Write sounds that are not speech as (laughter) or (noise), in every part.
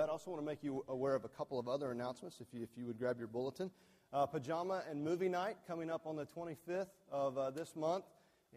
that, I also want to make you aware of a couple of other announcements if you, if you would grab your bulletin. Uh, pajama and movie night coming up on the 25th of uh, this month.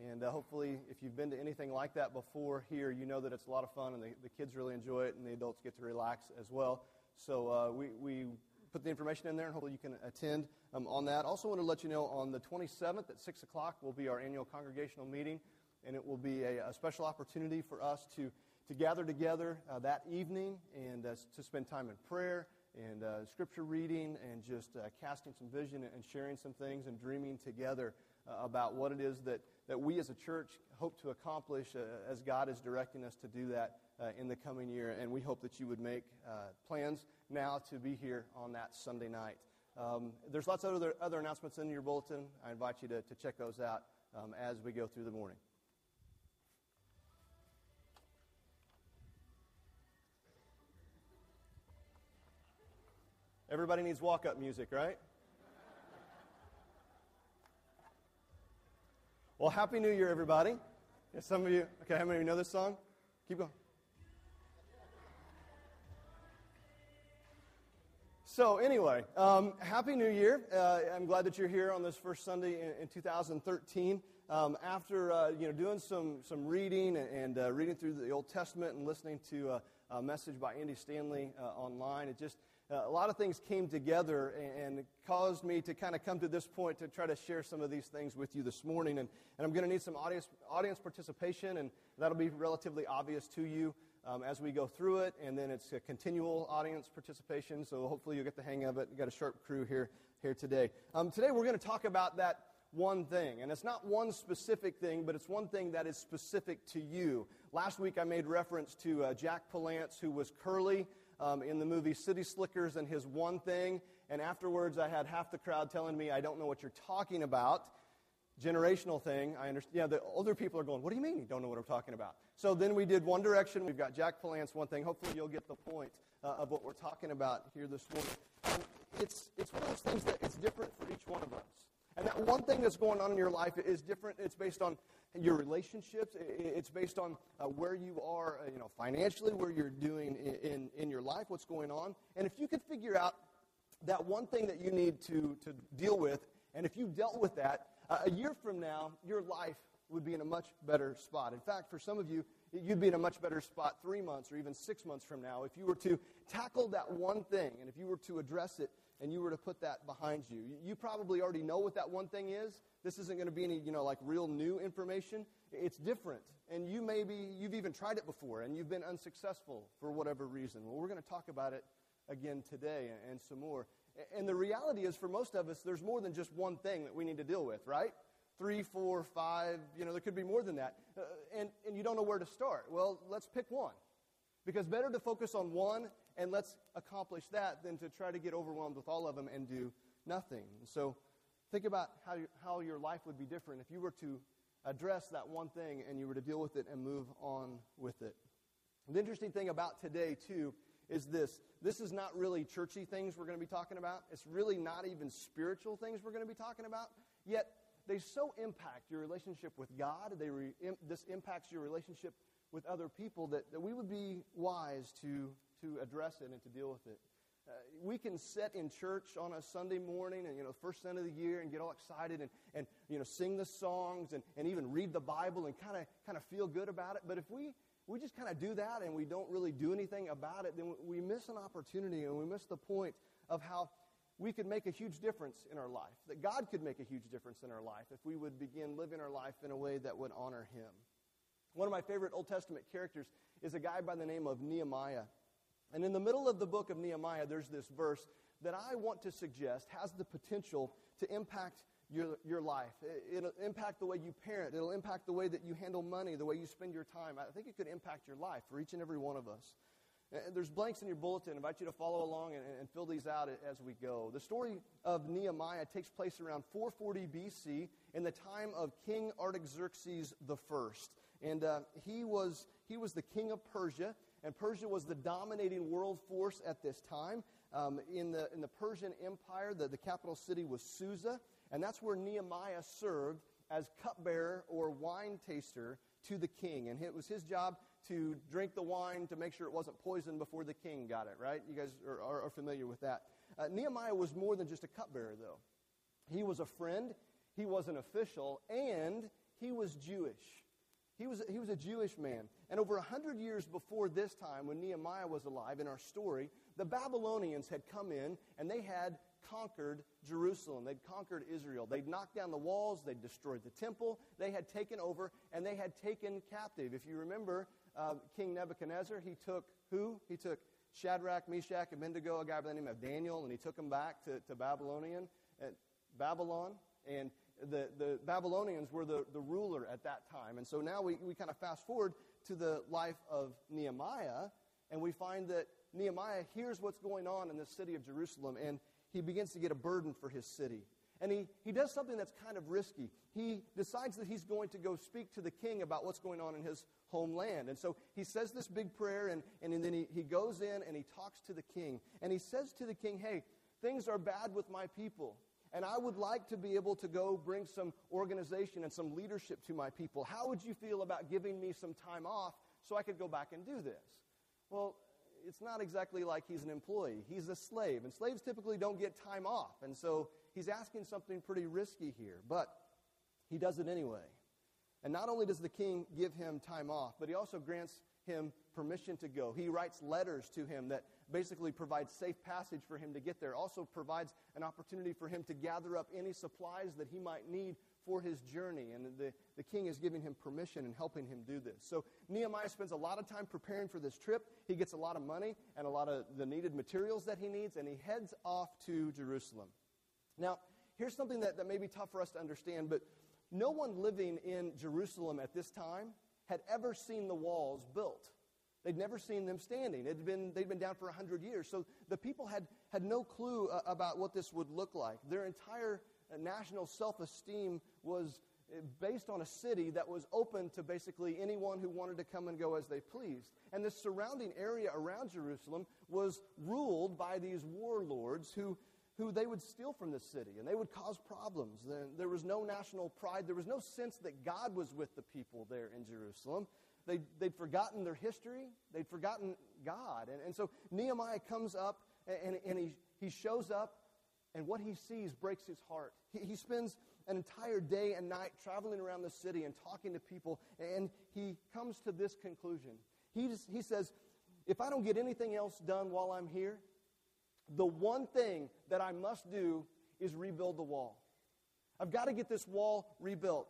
And uh, hopefully, if you've been to anything like that before here, you know that it's a lot of fun and the, the kids really enjoy it and the adults get to relax as well. So uh, we, we put the information in there and hopefully you can attend um, on that. Also, want to let you know on the 27th at 6 o'clock will be our annual congregational meeting, and it will be a, a special opportunity for us to, to gather together uh, that evening and uh, to spend time in prayer and uh, scripture reading and just uh, casting some vision and sharing some things and dreaming together uh, about what it is that, that we as a church hope to accomplish uh, as God is directing us to do that in the coming year. And we hope that you would make plans now to be here on that Sunday night. Um, there's lots of other, other announcements in your bulletin. I invite you to, to check those out um, as we go through the morning. Everybody needs walk up music, right? Well, Happy New Year, everybody. Yeah, some of you, okay, how many of you know this song? Keep going. So, anyway, um, Happy New Year. Uh, I'm glad that you're here on this first Sunday in, in 2013. Um, after uh, you know, doing some, some reading and, and uh, reading through the Old Testament and listening to a, a message by Andy Stanley uh, online, it just uh, a lot of things came together and, and caused me to kind of come to this point to try to share some of these things with you this morning. And, and I'm going to need some audience, audience participation, and that'll be relatively obvious to you um, as we go through it. And then it's a continual audience participation, so hopefully you'll get the hang of it. We've got a sharp crew here, here today. Um, today we're going to talk about that one thing. And it's not one specific thing, but it's one thing that is specific to you. Last week I made reference to uh, Jack Palance, who was Curly um, in the movie City Slickers and his one thing. And afterwards, I had half the crowd telling me, I don't know what you're talking about. Generational thing. I understand. Yeah, the older people are going, What do you mean you don't know what I'm talking about? So then we did One Direction. We've got Jack Palance, one thing. Hopefully, you'll get the point uh, of what we're talking about here this morning. It's, it's one of those things that it's different for each one of us. And that one thing that's going on in your life is different. It's based on your relationships. It's based on uh, where you are, uh, you know, financially, where you're doing in, in, in, your life, what's going on. And if you could figure out that one thing that you need to, to deal with, and if you dealt with that, uh, a year from now, your life would be in a much better spot. In fact, for some of you, you'd be in a much better spot three months or even six months from now if you were to tackle that one thing and if you were to address it and you were to put that behind you. You probably already know what that one thing is. This isn't going to be any, you know, like real new information. It's different. And you maybe, you've even tried it before and you've been unsuccessful for whatever reason. Well, we're going to talk about it again today and some more. And the reality is, for most of us, there's more than just one thing that we need to deal with, right? Three, four, five, you know, there could be more than that. Uh, and, and you don't know where to start. Well, let's pick one. Because better to focus on one and let's accomplish that than to try to get overwhelmed with all of them and do nothing. So think about how, you, how your life would be different if you were to address that one thing and you were to deal with it and move on with it. The interesting thing about today, too, is this. This is not really churchy things we're going to be talking about. It's really not even spiritual things we're going to be talking about. Yet, they so impact your relationship with God. They re, this impacts your relationship with other people that, that we would be wise to, to address it and to deal with it. Uh, we can sit in church on a Sunday morning and, you know, first Sunday of the year and get all excited and, and you know, sing the songs and, and even read the Bible and kind of kind of feel good about it. But if we, we just kind of do that and we don't really do anything about it, then we miss an opportunity and we miss the point of how we could make a huge difference in our life, that God could make a huge difference in our life if we would begin living our life in a way that would honor Him. One of my favorite Old Testament characters is a guy by the name of Nehemiah. And in the middle of the book of Nehemiah, there's this verse that I want to suggest has the potential to impact your, your life. It'll impact the way you parent. It'll impact the way that you handle money, the way you spend your time. I think it could impact your life for each and every one of us. There's blanks in your bulletin. I invite you to follow along and, and fill these out as we go. The story of Nehemiah takes place around 440 BC in the time of King Artaxerxes I. And uh, he, was, he was the king of Persia, and Persia was the dominating world force at this time. Um, in, the, in the Persian Empire, the, the capital city was Susa, and that's where Nehemiah served as cupbearer or wine taster to the king. And it was his job to drink the wine to make sure it wasn't poisoned before the king got it, right? You guys are, are, are familiar with that. Uh, Nehemiah was more than just a cupbearer, though. He was a friend, he was an official, and he was Jewish. He was, he was a Jewish man. And over a hundred years before this time, when Nehemiah was alive in our story, the Babylonians had come in and they had conquered Jerusalem. They'd conquered Israel. They'd knocked down the walls. They'd destroyed the temple. They had taken over and they had taken captive. If you remember, uh, King Nebuchadnezzar, he took who? He took Shadrach, Meshach, Abednego, a guy by the name of Daniel, and he took them back to, to Babylonian, uh, Babylon. And the, the Babylonians were the, the ruler at that time. And so now we, we kind of fast forward to the life of Nehemiah, and we find that Nehemiah hears what's going on in the city of Jerusalem, and he begins to get a burden for his city. And he, he does something that's kind of risky. He decides that he's going to go speak to the king about what's going on in his homeland. And so he says this big prayer, and, and then he, he goes in and he talks to the king. And he says to the king, Hey, things are bad with my people. And I would like to be able to go bring some organization and some leadership to my people. How would you feel about giving me some time off so I could go back and do this? Well, it's not exactly like he's an employee. He's a slave, and slaves typically don't get time off. And so he's asking something pretty risky here, but he does it anyway. And not only does the king give him time off, but he also grants him permission to go. He writes letters to him that basically provides safe passage for him to get there. Also provides an opportunity for him to gather up any supplies that he might need for his journey. And the, the king is giving him permission and helping him do this. So Nehemiah spends a lot of time preparing for this trip. He gets a lot of money and a lot of the needed materials that he needs, and he heads off to Jerusalem. Now, here's something that, that may be tough for us to understand, but no one living in Jerusalem at this time had ever seen the walls built. They'd never seen them standing. It had been, they'd been down for 100 years. So the people had, had no clue uh, about what this would look like. Their entire national self esteem was eh, based on a city that was open to basically anyone who wanted to come and go as they pleased. And the surrounding area around Jerusalem was ruled by these warlords who, who they would steal from the city and they would cause problems. There was no national pride. There was no sense that God was with the people there in Jerusalem. They'd, they'd forgotten their history. They'd forgotten God. And, and so Nehemiah comes up and, and he, he shows up and what he sees breaks his heart. He, he spends an entire day and night traveling around the city and talking to people, and he comes to this conclusion. He, just, he says, If I don't get anything else done while I'm here, the one thing that I must do is rebuild the wall. I've got to get this wall rebuilt.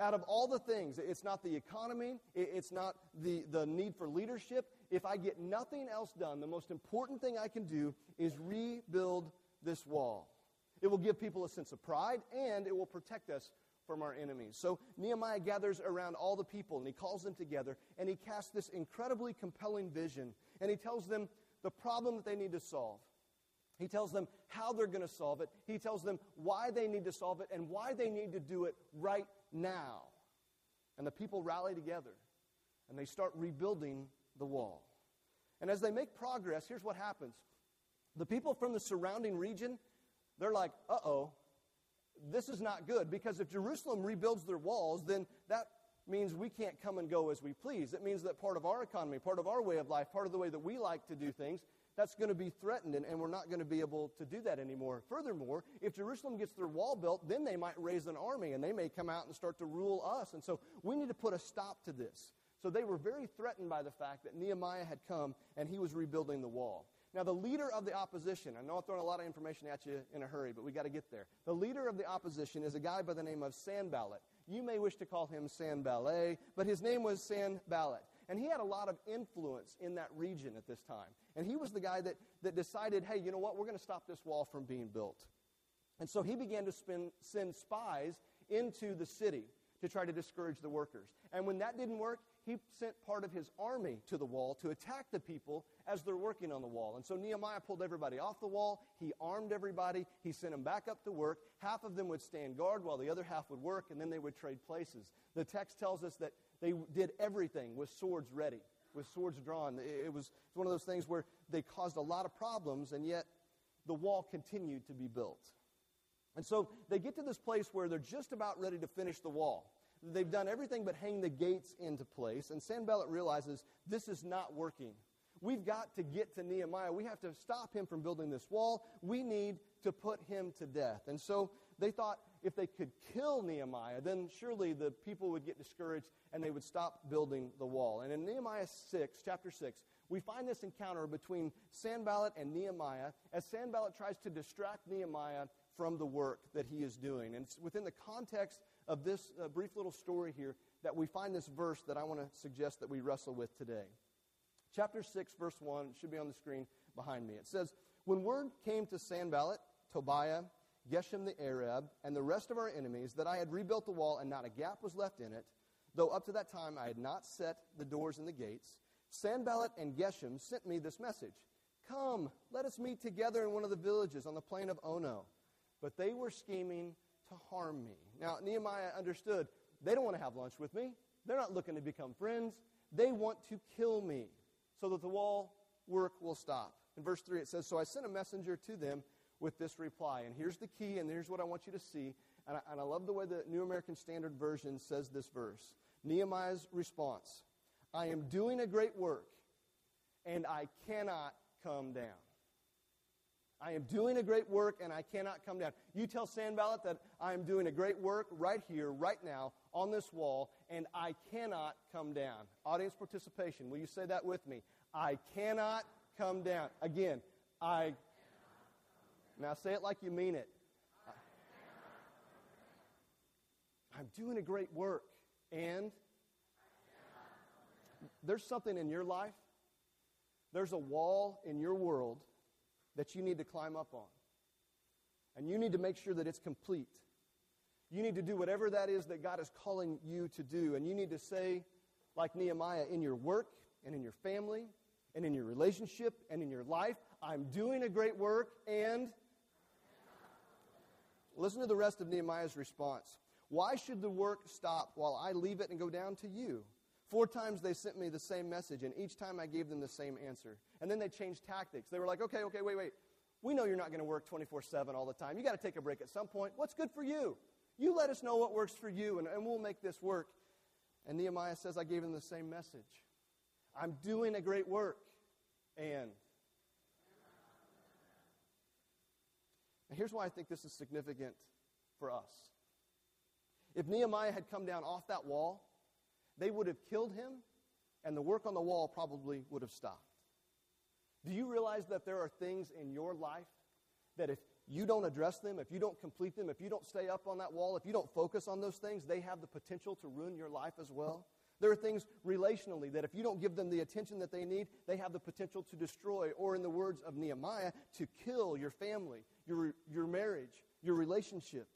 Out of all the things, it's not the economy, it's not the, the need for leadership. If I get nothing else done, the most important thing I can do is rebuild this wall. It will give people a sense of pride and it will protect us from our enemies. So Nehemiah gathers around all the people and he calls them together and he casts this incredibly compelling vision and he tells them the problem that they need to solve. He tells them how they're going to solve it. He tells them why they need to solve it and why they need to do it right now. And the people rally together and they start rebuilding the wall. And as they make progress, here's what happens the people from the surrounding region, they're like, uh oh, this is not good. Because if Jerusalem rebuilds their walls, then that means we can't come and go as we please. It means that part of our economy, part of our way of life, part of the way that we like to do things, that's going to be threatened, and, and we're not going to be able to do that anymore. Furthermore, if Jerusalem gets their wall built, then they might raise an army, and they may come out and start to rule us. And so we need to put a stop to this. So they were very threatened by the fact that Nehemiah had come and he was rebuilding the wall. Now, the leader of the opposition, I know I'm throwing a lot of information at you in a hurry, but we got to get there. The leader of the opposition is a guy by the name of Sanballat. You may wish to call him Sanballat, but his name was Sanballat. And he had a lot of influence in that region at this time. And he was the guy that, that decided, hey, you know what, we're going to stop this wall from being built. And so he began to send spies into the city to try to discourage the workers. And when that didn't work, he sent part of his army to the wall to attack the people as they're working on the wall. And so Nehemiah pulled everybody off the wall. He armed everybody. He sent them back up to work. Half of them would stand guard while the other half would work, and then they would trade places. The text tells us that they did everything with swords ready, with swords drawn. It was one of those things where they caused a lot of problems, and yet the wall continued to be built. And so they get to this place where they're just about ready to finish the wall. They've done everything but hang the gates into place. And Sanballat realizes this is not working. We've got to get to Nehemiah. We have to stop him from building this wall. We need to put him to death. And so they thought if they could kill Nehemiah, then surely the people would get discouraged and they would stop building the wall. And in Nehemiah 6, chapter 6, we find this encounter between Sanballat and Nehemiah as Sanballat tries to distract Nehemiah from the work that he is doing. And it's within the context of this uh, brief little story here that we find this verse that I want to suggest that we wrestle with today. Chapter 6, verse 1, should be on the screen behind me. It says, When word came to Sanballat, Tobiah, Geshem the Arab, and the rest of our enemies that I had rebuilt the wall and not a gap was left in it, though up to that time I had not set the doors and the gates, Sanballat and Geshem sent me this message Come, let us meet together in one of the villages on the plain of Ono. But they were scheming to harm me. Now, Nehemiah understood they don't want to have lunch with me. They're not looking to become friends. They want to kill me so that the wall work will stop. In verse 3, it says, So I sent a messenger to them with this reply. And here's the key, and here's what I want you to see. And I, and I love the way the New American Standard Version says this verse Nehemiah's response I am doing a great work, and I cannot come down. I am doing a great work and I cannot come down. You tell Sanballat that I am doing a great work right here, right now, on this wall, and I cannot come down. Audience participation, will you say that with me? I cannot come down. Again, I. Now say it like you mean it. I'm doing a great work, and there's something in your life, there's a wall in your world that you need to climb up on. And you need to make sure that it's complete. You need to do whatever that is that God is calling you to do. And you need to say, like Nehemiah, in your work and in your family and in your relationship and in your life, I'm doing a great work and. Listen to the rest of Nehemiah's response. Why should the work stop while I leave it and go down to you? Four times they sent me the same message, and each time I gave them the same answer. And then they changed tactics. They were like, okay, okay, wait, wait. We know you're not going to work 24 7 all the time. You got to take a break at some point. What's good for you? You let us know what works for you, and, and we'll make this work. And Nehemiah says, I gave them the same message. I'm doing a great work. And here's why I think this is significant for us. If Nehemiah had come down off that wall, they would have killed him, and the work on the wall probably would have stopped. Do you realize that there are things in your life that if you don't address them, if you don't complete them, if you don't stay up on that wall, if you don't focus on those things, they have the potential to ruin your life as well? There are things relationally that if you don't give them the attention that they need, they have the potential to destroy, or in the words of Nehemiah, to kill your family, your, your marriage, your relationship.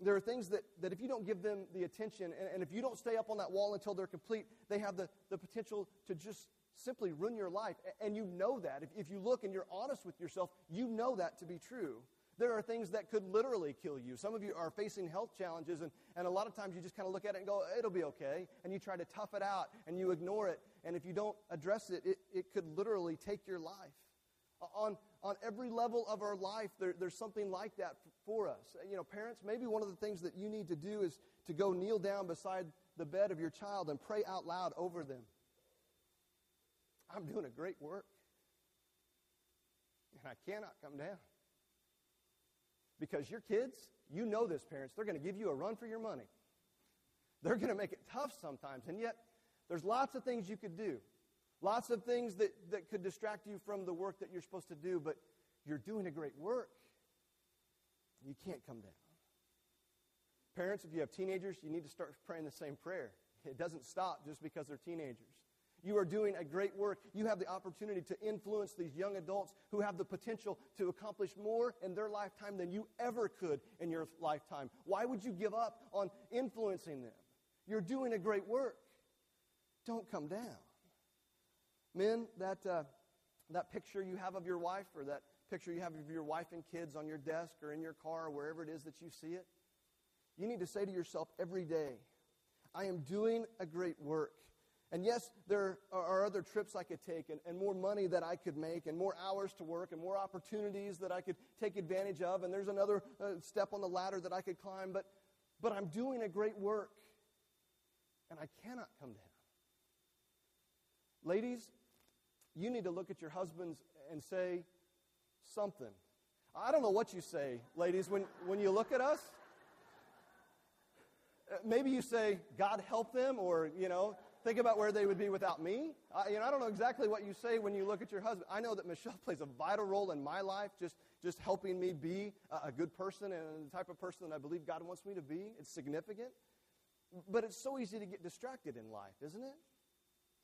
There are things that, that if you don't give them the attention, and, and if you don't stay up on that wall until they're complete, they have the, the potential to just simply ruin your life. And you know that. If, if you look and you're honest with yourself, you know that to be true. There are things that could literally kill you. Some of you are facing health challenges, and, and a lot of times you just kind of look at it and go, it'll be okay. And you try to tough it out, and you ignore it. And if you don't address it, it, it could literally take your life. On, on every level of our life, there, there's something like that for us. You know, parents, maybe one of the things that you need to do is to go kneel down beside the bed of your child and pray out loud over them. I'm doing a great work, and I cannot come down. Because your kids, you know this, parents, they're going to give you a run for your money. They're going to make it tough sometimes, and yet there's lots of things you could do. Lots of things that, that could distract you from the work that you're supposed to do, but you're doing a great work. You can't come down. Parents, if you have teenagers, you need to start praying the same prayer. It doesn't stop just because they're teenagers. You are doing a great work. You have the opportunity to influence these young adults who have the potential to accomplish more in their lifetime than you ever could in your lifetime. Why would you give up on influencing them? You're doing a great work. Don't come down. Men, that, uh, that picture you have of your wife, or that picture you have of your wife and kids on your desk or in your car or wherever it is that you see it, you need to say to yourself every day, I am doing a great work. And yes, there are other trips I could take, and, and more money that I could make, and more hours to work, and more opportunities that I could take advantage of, and there's another uh, step on the ladder that I could climb. But but I'm doing a great work, and I cannot come down. Ladies, you need to look at your husbands and say something. I don't know what you say, ladies, when, when you look at us. Uh, maybe you say, God help them, or, you know, think about where they would be without me. I, you know, I don't know exactly what you say when you look at your husband. I know that Michelle (laughs) plays a vital role in my life, just, just helping me be a, a good person and the type of person that I believe God wants me to be. It's significant. But it's so easy to get distracted in life, isn't it?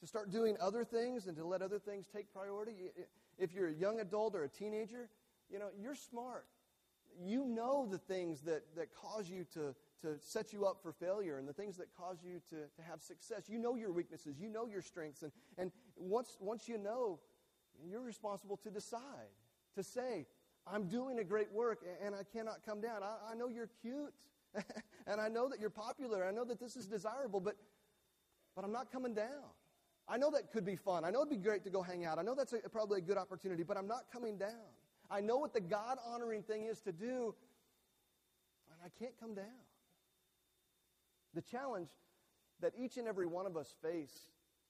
To start doing other things and to let other things take priority. If you're a young adult or a teenager, you know, you're smart. You know the things that, that cause you to, to set you up for failure and the things that cause you to, to have success. You know your weaknesses, you know your strengths. And, and once, once you know, you're responsible to decide, to say, I'm doing a great work and I cannot come down. I, I know you're cute (laughs) and I know that you're popular. I know that this is desirable, but, but I'm not coming down. I know that could be fun. I know it'd be great to go hang out. I know that's a, probably a good opportunity, but I'm not coming down. I know what the God honoring thing is to do, and I can't come down. The challenge that each and every one of us face,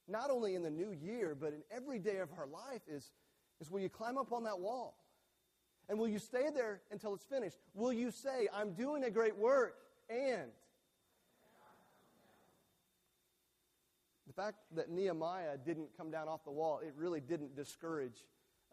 not only in the new year, but in every day of our life, is, is will you climb up on that wall? And will you stay there until it's finished? Will you say, I'm doing a great work and the fact that Nehemiah didn't come down off the wall, it really didn't discourage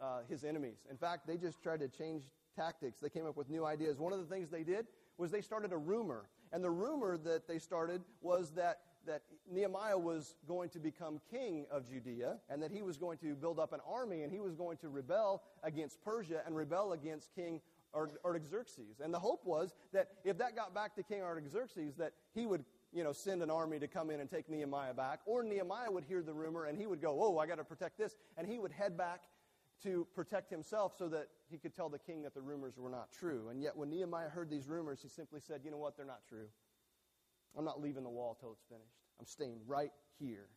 uh, his enemies. In fact, they just tried to change tactics. They came up with new ideas. One of the things they did was they started a rumor. And the rumor that they started was that, that Nehemiah was going to become king of Judea and that he was going to build up an army and he was going to rebel against Persia and rebel against King Artaxerxes. And the hope was that if that got back to King Artaxerxes, that he would you know, send an army to come in and take Nehemiah back. Or Nehemiah would hear the rumor and he would go, oh, I got to protect this. And he would head back to protect himself so that he could tell the king that the rumors were not true. And yet, when Nehemiah heard these rumors, he simply said, You know what? They're not true. I'm not leaving the wall till it's finished. I'm staying right here.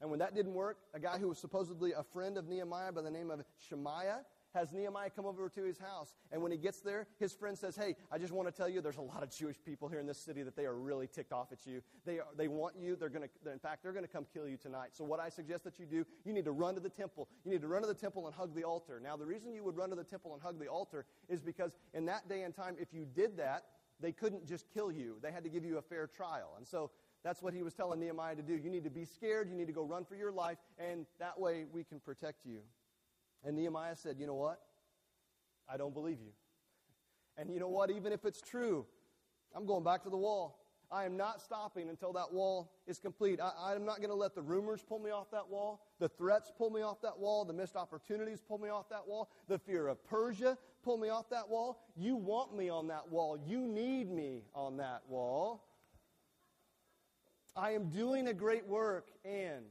And when that didn't work, a guy who was supposedly a friend of Nehemiah by the name of Shemaiah has Nehemiah come over to his house. And when he gets there, his friend says, Hey, I just want to tell you there's a lot of Jewish people here in this city that they are really ticked off at you. They, are, they want you. They're going to, in fact, they're going to come kill you tonight. So, what I suggest that you do, you need to run to the temple. You need to run to the temple and hug the altar. Now, the reason you would run to the temple and hug the altar is because in that day and time, if you did that, they couldn't just kill you. They had to give you a fair trial. And so, that's what he was telling Nehemiah to do. You need to be scared. You need to go run for your life, and that way we can protect you. And Nehemiah said, You know what? I don't believe you. And you know what? Even if it's true, I'm going back to the wall. I am not stopping until that wall is complete. I, am not going to let the rumors pull me off that wall, the threats pull me off that wall, the missed opportunities pull me off that wall, the fear of Persia pull me off that wall. You want me on that wall. You need me on that wall. I am doing a great work, and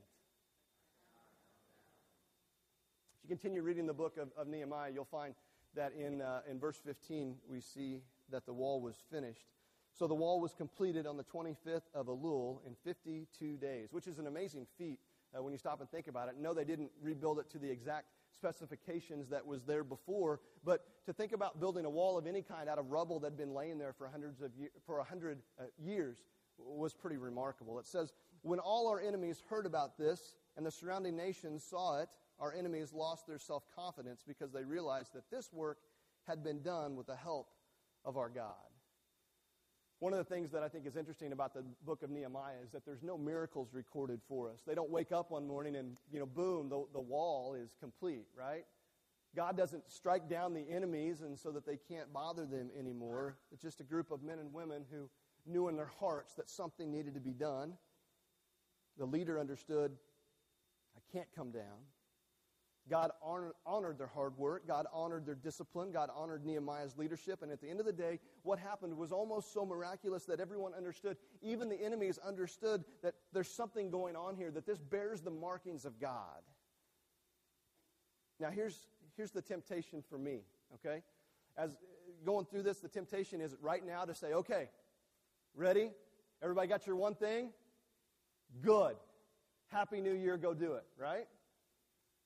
if you continue reading the book of, of Nehemiah, you'll find that in, uh, in verse 15 we see that the wall was finished. So the wall was completed on the 25th of Elul in 52 days, which is an amazing feat uh, when you stop and think about it. No, they didn't rebuild it to the exact specifications that was there before, but to think about building a wall of any kind out of rubble that had been laying there for hundreds of year, for a hundred uh, years was pretty remarkable. It says, when all our enemies heard about this and the surrounding nations saw it, our enemies lost their self confidence because they realized that this work had been done with the help of our God. One of the things that I think is interesting about the book of Nehemiah is that there's no miracles recorded for us. They don't wake up one morning and, you know, boom, the, the wall is complete, right? God doesn't strike down the enemies and so that they can't bother them anymore. It's just a group of men and women who knew in their hearts that something needed to be done. The leader understood, I can't come down. God honored, honored, their hard work. God honored their discipline. God honored Nehemiah's leadership. And at the end of the day, what happened was almost so miraculous that everyone understood. Even the enemies understood that there's something going on here, that this bears the markings of God. Now, here's, here's the temptation for me, okay? As going through this, the temptation is right now to say, okay, ready? Everybody got your one thing? Good. Happy New Year, go do it, right?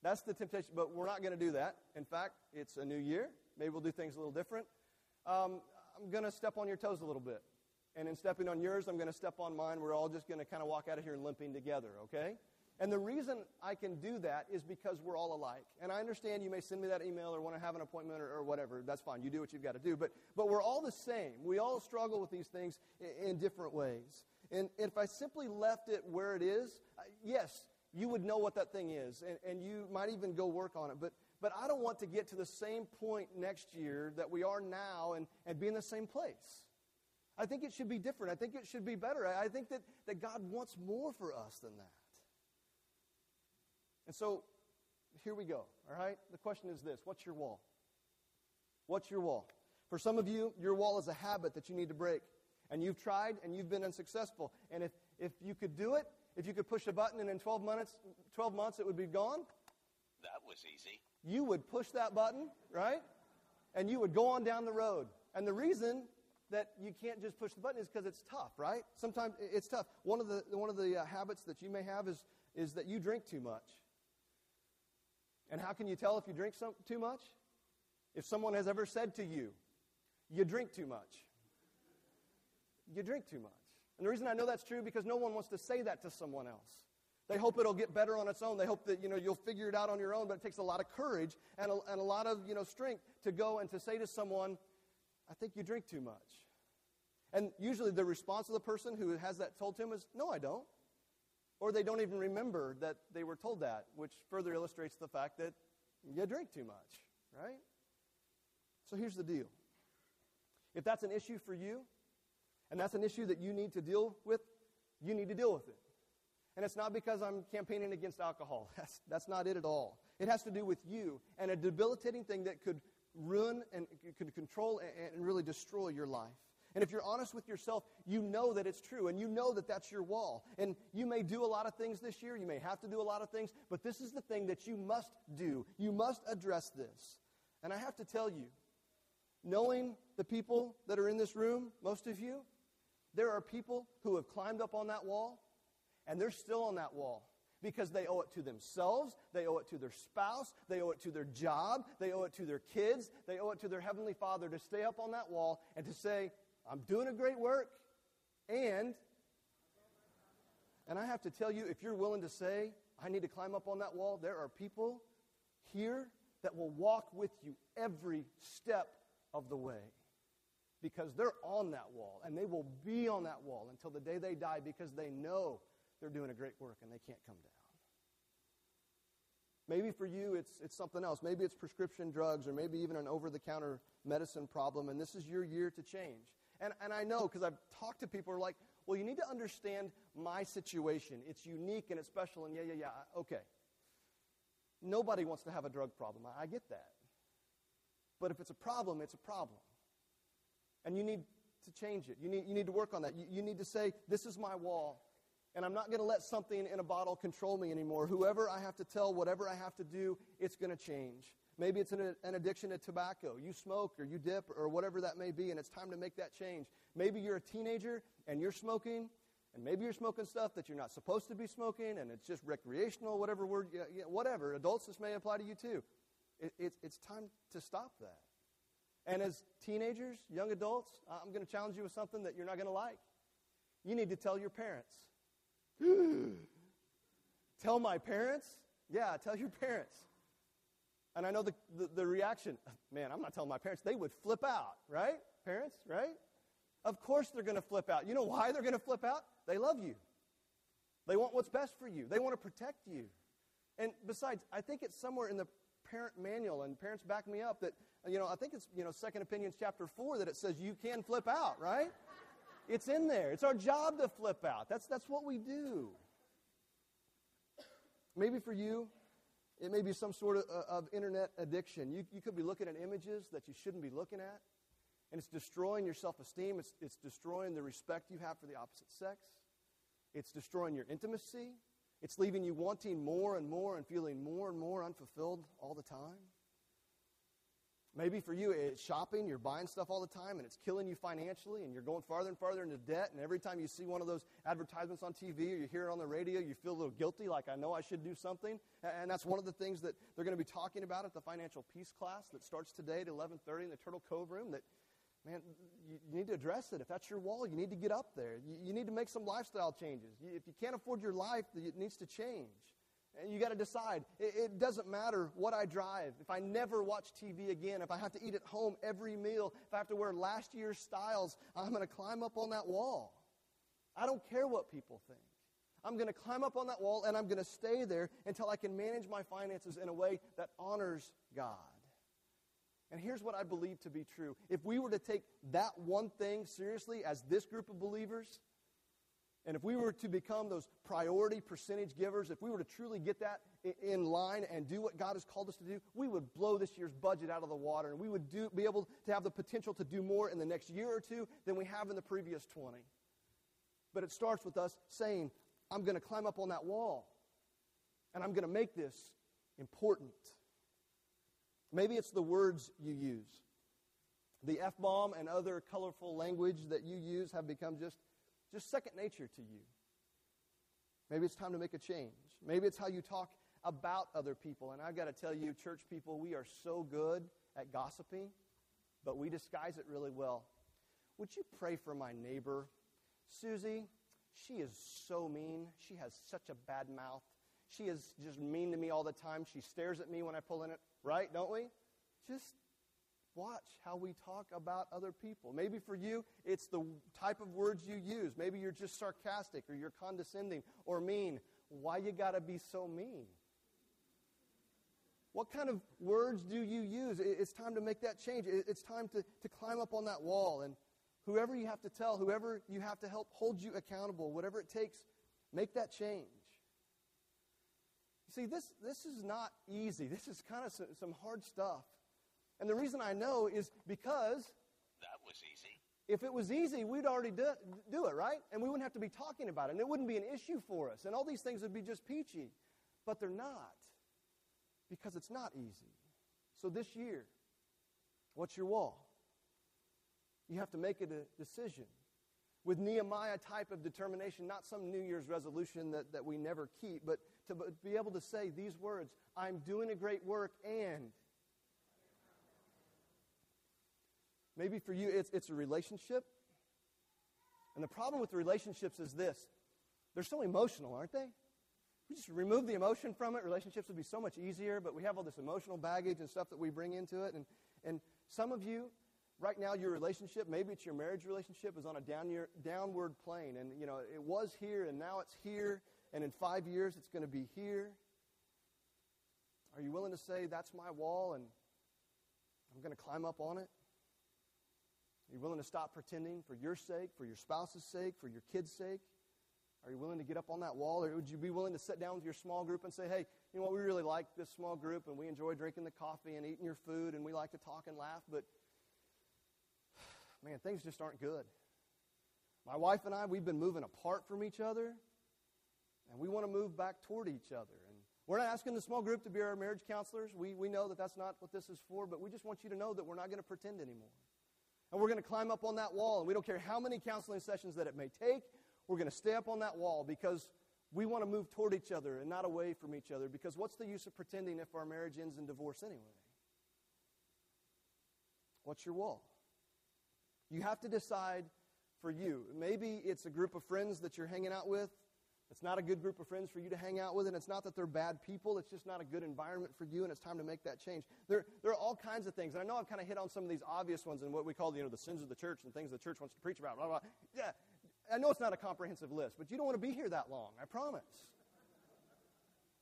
That's the temptation, but we're not going to do that. In fact, it's a new year. Maybe we'll do things a little different. Um, I'm going to step on your toes a little bit. And in stepping on yours, I'm going to step on mine. We're all just going to kind of walk out of here limping together, okay? And the reason I can do that is because we're all alike. And I understand you may send me that email or want to have an appointment or, or whatever. That's fine. You do what you've got to do. But, but we're all the same. We all struggle with these things in, in different ways. And, and, if I simply left it where it is, yes, you would know what that thing is. And, and you might even go work on it. But, but I don't want to get to the same point next year that we are now and, and be in the same place. I think it should be different. I think it should be better. I think that, that God wants more for us than that. And so here we go, all right? The question is this What's your wall? What's your wall? For some of you, your wall is a habit that you need to break. And you've tried and you've been unsuccessful. And if, if you could do it, if you could push a button and in 12 months, 12 months it would be gone. That was easy. You would push that button, right? And you would go on down the road. And the reason that you can't just push the button is because it's tough, right? Sometimes it's tough. One of the, one of the uh, habits that you may have is, is that you drink too much. And how can you tell if you drink some, too much? If someone has ever said to you, you drink too much. You drink too much. And the reason I know that's true because no one wants to say that to someone else. They hope it'll get better on its own. They hope that you know you'll figure it out on your own, but it takes a lot of courage and a, and a lot of you know strength to go and to say to someone, "I think you drink too much." And usually the response of the person who has that told to him is, "No, I don't." Or they don't even remember that they were told that, which further illustrates the fact that you drink too much, right? So here's the deal. If that's an issue for you, and that's an issue that you need to deal with, you need to deal with it. And it's not because I'm campaigning against alcohol. (laughs) That's, that's not it at all. It has to do with you and a debilitating thing that could ruin and could control and really destroy your life. And if you're honest with yourself, you know that it's true and you know that that's your wall. And you may do a lot of things this year, you may have to do a lot of things, but this is the thing that you must do. You must address this. And I have to tell you, knowing the people that are in this room, most of you, there are people who have climbed up on that wall and they're still on that wall because they owe it to themselves, they owe it to their spouse, they owe it to their job, they owe it to their kids, they owe it to their heavenly Father to stay up on that wall and to say, I'm doing a great work, and and I have to tell you, if you're willing to say, I need to climb up on that wall, there are people here that will walk with you every step of the way. Because they're on that wall, and they will be on that wall until the day they die because they know they're doing a great work and they can't come down. Maybe for you, it's, it's something else. Maybe it's prescription drugs, or maybe even an over the counter medicine problem, and this is your year to change. And, and I know because I've talked to people who are like, well, you need to understand my situation. It's unique and it's special, and yeah, yeah, yeah, okay. Nobody wants to have a drug problem. I, I get that. But if it's a problem, it's a problem. And you need to change it. You need, you need to work on that. You, you need to say, this is my wall. And I'm not going to let something in a bottle control me anymore. Whoever I have to tell, whatever I have to do, it's going to change. Maybe it's an, an, addiction to tobacco. You smoke or you dip or whatever that may be, and it's time to make that change. Maybe you're a teenager and you're smoking, and maybe you're smoking stuff that you're not supposed to be smoking, and it's just recreational, whatever word, whatever. Adults, this may apply to you too. It, it, it's time to stop that. And as teenagers, young adults, I'm going to challenge you with something that you're not going to like. You need to tell your parents. (gasps) tell my parents? Yeah, tell your parents. And I know the, the, the, reaction, man, I'm not telling my parents. They would flip out, right? Parents, right? Of course they're going to flip out. You know why they're going to flip out? They love you. They want what's best for you. They want to protect you. And besides, I think it's somewhere in the parent manual, and parents back me up, that, you know, I think it's, you know, Second Opinions chapter 4 that it says you can flip out, right? It's in there. It's our job to flip out. That's, that's what we do. Maybe for you, it may be some sort of, uh, of internet addiction. You, you could be looking at images that you shouldn't be looking at, and it's destroying your self esteem. It's, it's destroying the respect you have for the opposite sex. It's destroying your intimacy. It's leaving you wanting more and more and feeling more and more unfulfilled all the time. Maybe for you, it's shopping, you're buying stuff all the time, and it's killing you financially, and you're going farther and farther into debt. And every time you see one of those advertisements on TV or you hear it on the radio, you feel a little guilty, like, I know I should do something. And that's one of the things that they're going to be talking about at the financial peace class that starts today at 11.30 in the Turtle Cove room. That, man, you, need to address it. If that's your wall, you need to get up there. You need to make some lifestyle changes. If you can't afford your life, it needs to change. And you got to decide. It, it, doesn't matter what I drive. If I never watch TV again, if I have to eat at home every meal, if I have to wear last year's styles, I'm going to climb up on that wall. I don't care what people think. I'm going to climb up on that wall and I'm going to stay there until I can manage my finances in a way that honors God. And here's what I believe to be true. If we were to take that one thing seriously as this group of believers, and if we were to become those priority percentage givers, if we were to truly get that in line and do what God has called us to do, we would blow this year's budget out of the water and we would do, be able to have the potential to do more in the next year or two than we have in the previous 20. But it starts with us saying, I'm going to climb up on that wall and I'm going to make this important. Maybe it's the words you use. The F bomb and other colorful language that you use have become just just second nature to you. Maybe it's time to make a change. Maybe it's how you talk about other people. And I've got to tell you, church people, we are so good at gossiping, but we disguise it really well. Would you pray for my neighbor? Susie, she is so mean. She has such a bad mouth. She is just mean to me all the time. She stares at me when I pull in it, right? Don't we? Just watch how we talk about other people. Maybe for you, it's the type of words you use. Maybe you're just sarcastic or you're condescending or mean. Why you got to be so mean? What kind of words do you use? It's time to make that change. It's time to, to climb up on that wall. And whoever you have to tell, whoever you have to help hold you accountable, whatever it takes, make that change. See, this, this is not easy. This is kind of some, some hard stuff. And the reason I know is because. That was easy. If it was easy, we'd already do, do it, right? And we wouldn't have to be talking about it. And it wouldn't be an issue for us. And all these things would be just peachy. But they're not. Because it's not easy. So this year, what's your wall? You have to make a decision with Nehemiah type of determination, not some New Year's resolution that, that we never keep, but to be able to say these words I'm doing a great work and Maybe for you, it's, it's a relationship. And the problem with relationships is this they're so emotional, aren't they? We just remove the emotion from it, relationships would be so much easier, but we have all this emotional baggage and stuff that we bring into it. And, and some of you, right now, your relationship, maybe it's your marriage relationship, is on a down year, downward plane. And, you know, it was here, and now it's here, and in five years, it's going to be here. Are you willing to say, that's my wall, and I'm going to climb up on it? Are you willing to stop pretending for your sake, for your spouse's sake, for your kids' sake? Are you willing to get up on that wall? Or would you be willing to sit down with your small group and say, hey, you know what, we really like this small group and we enjoy drinking the coffee and eating your food and we like to talk and laugh, but man, things just aren't good. My wife and I, we've been moving apart from each other and we want to move back toward each other. And we're not asking the small group to be our marriage counselors. We, we know that that's not what this is for, but we just want you to know that we're not going to pretend anymore. And we're going to climb up on that wall. And we don't care how many counseling sessions that it may take. We're going to stay up on that wall because we want to move toward each other and not away from each other. Because what's the use of pretending if our marriage ends in divorce anyway? What's your wall? You have to decide for you. Maybe it's a group of friends that you're hanging out with it's not a good group of friends for you to hang out with, and it's not that they're bad people. It's just not a good environment for you, and it's time to make that change. There, there are all kinds of things, and I know I've kind of hit on some of these obvious ones and what we call, you know, the sins of the church and things the church wants to preach about. Blah, blah. Yeah, I know it's not a comprehensive list, but you don't want to be here that long. I promise.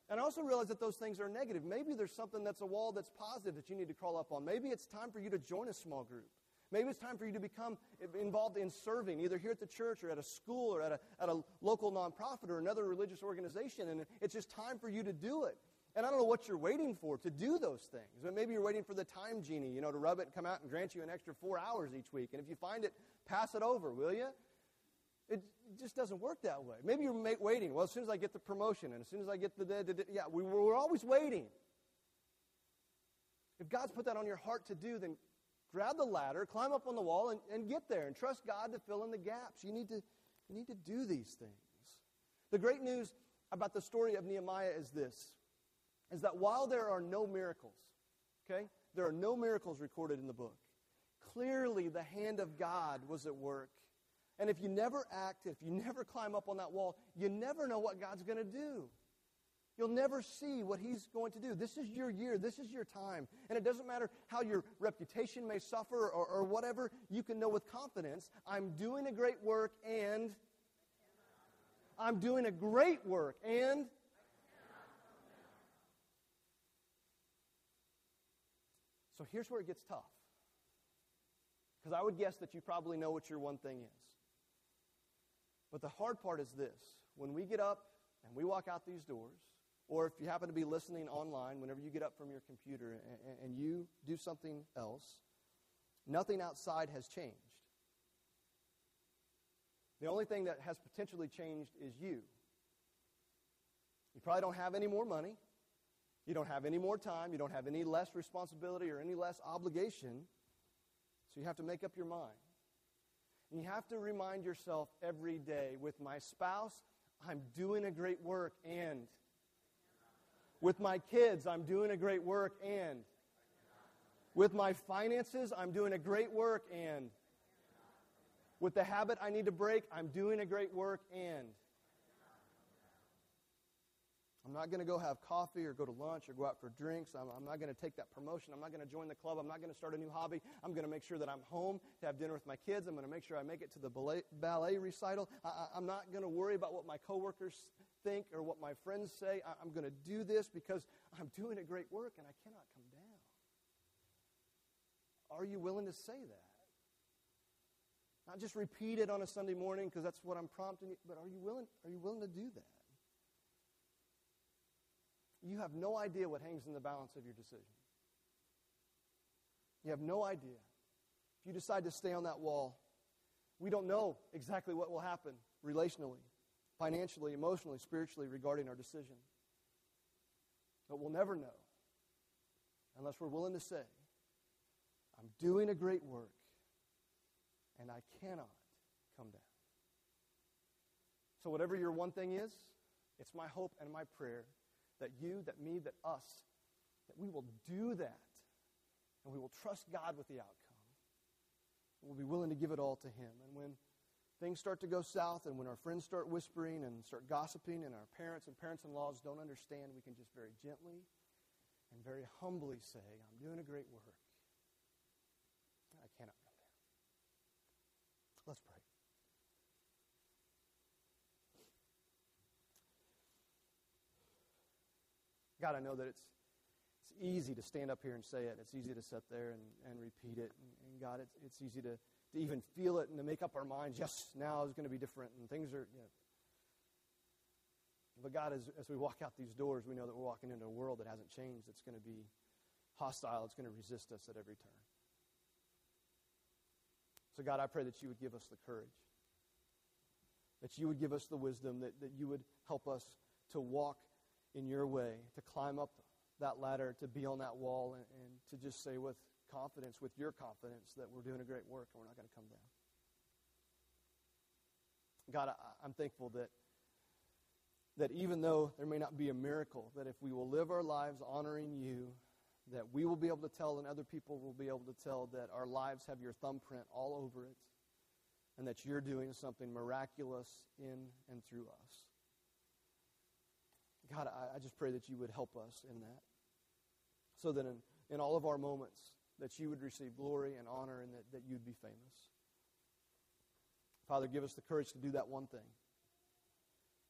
And I also realize that those things are negative. Maybe there's something that's a wall that's positive that you need to crawl up on. Maybe it's time for you to join a small group. Maybe it's time for you to become involved in serving, either here at the church or at a school or at a, at a local nonprofit or another religious organization. And it's just time for you to do it. And I don't know what you're waiting for to do those things. But maybe you're waiting for the time genie, you know, to rub it and come out and grant you an extra four hours each week. And if you find it, pass it over, will you? It just doesn't work that way. Maybe you're waiting. Well, as soon as I get the promotion and as soon as I get the, the, the yeah, we, we're always waiting. If God's put that on your heart to do, then grab the ladder, climb up on the wall, and, and get there and trust God to fill in the gaps. You need, to, you need to do these things. The great news about the story of Nehemiah is this is that while there are no miracles, okay, there are no miracles recorded in the book. clearly the hand of God was at work. And if you never act, if you (laughs) never climb up on that wall, you never know what God's going to do. You'll never see what He's going to do. This is your year. This is your time. And it doesn't matter how your reputation may suffer or, or whatever, you can know with confidence I'm doing a great work and I'm doing a great work and So here's where it gets tough. Because I would guess that you probably know what your one thing is. But the hard part is this when we get up and we walk out these doors, or if you happen to be listening online, whenever you get up from your computer and, and you do something else, nothing outside has changed. The only thing that has potentially changed is you. You probably don't have any more money. You don't have any more time. You don't have any less responsibility or any less obligation. So you have to make up your mind. And you have to remind yourself every day with my spouse, I'm doing a great work, and with my kids, I'm doing a great work, and with my finances, I'm doing a great work, and with the habit I need to break, I'm doing a great work, and I'm not going to go have coffee or go to lunch or go out for drinks. I'm, I'm not going to take that promotion. I'm not going to join the club. I'm not going to start a new hobby. I'm going to make sure that I'm home to have dinner with my kids. I'm going to make sure I make it to the ballet, ballet recital. I, am not going to worry about what my coworkers think or what my friends say. I'm going to do this because I'm doing a great work and I cannot come down. Are you willing to say that? Not just repeat it on a Sunday morning because that's what I'm prompting you, but are you willing, are you willing to do that? you have no idea what hangs in the balance of your decision. You have no idea. If you decide to stay on that wall, we don't know exactly what will happen relationally, financially, emotionally, spiritually regarding our decision. But we'll never know unless we're willing to say, I'm doing a great work and I cannot come down. So, whatever your one thing is, it's my hope and my prayer that you, that me, that us, that we will do that. And we will trust God with the outcome. We'll be willing to give it all to Him. And when things start to go south and when our friends start whispering and start gossiping and our parents and parents in laws don't understand, we can just very gently and very humbly say, I'm doing a great work. I cannot come down. Let's pray. God, I know that it's, it's easy to stand up here and say it. It's easy to sit there and, and repeat it. And, and God, it's, it's easy to, to even feel it and to make up our minds, yes, now is going to be different and things are, you know. But God, as, as we walk out these doors, we know that we're walking into a world that hasn't changed. It's going to be hostile. It's going to resist us at every turn. So, God, I pray that you would give us the courage, that you would give us the wisdom, that, that you would help us to walk in your way, to climb up that ladder, to be on that wall, and, and to just say with confidence, with your confidence, that we're doing a great work and we're not going to come down. God, I, I'm thankful that that even though there may not be a miracle, that if we will live our lives honoring you, that we will be able to tell and other people will be able to tell that our lives have your thumbprint all over it and that you're doing something miraculous in and through us. God, I, I just pray that you would help us in that. So that in, in all of our moments, that you would receive glory and honor and that, that you'd be famous. Father, give us the courage to do that one thing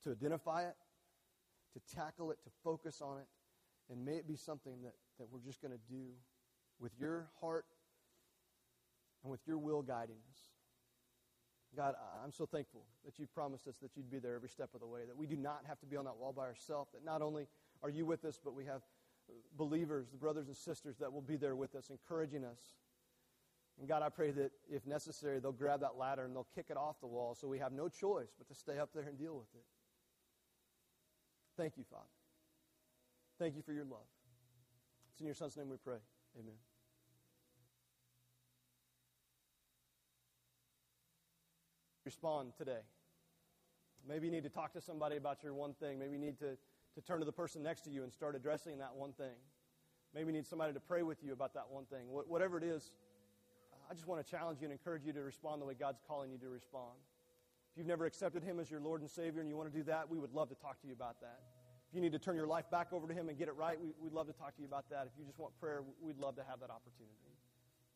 to identify it, to tackle it, to focus on it, and may it be something that, that we're just going to do with your heart and with your will guiding us. God, I'm so thankful that you promised us that you'd be there every step of the way, that we do not have to be on that wall by ourselves, that not only are you with us, but we have believers, the brothers and sisters that will be there with us, encouraging us. And God, I pray that if necessary, they'll grab that ladder and they'll kick it off the wall so we have no choice but to stay up there and deal with it. Thank you, Father. Thank you for your love. It's in your Son's name we pray. Amen. respond today. Maybe you need to talk to somebody about your one thing. Maybe you need to, to turn to the person next to you and start addressing that one thing. Maybe you need somebody to pray with you about that one thing. Wh- whatever it is, I just want to challenge you and encourage you to respond the way God's calling you to respond. If you've never accepted Him as your Lord and Savior and you want to do that, we would love to talk to you about that. If you need to turn your life back over to Him and get it right, we, would love to talk to you about that. If you just want prayer, we'd love to have that opportunity.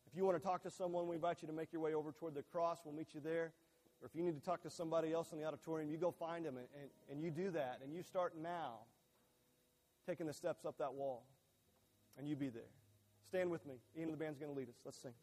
If you want to talk to someone, we invite you to make your way over toward the cross. We'll meet you there. Or if you need to talk to somebody else in the auditorium, you go find them and, and, and you do that. And you start now taking the steps up that wall. And you be there. Stand with me. Ian the band's going to lead us. Let's sing.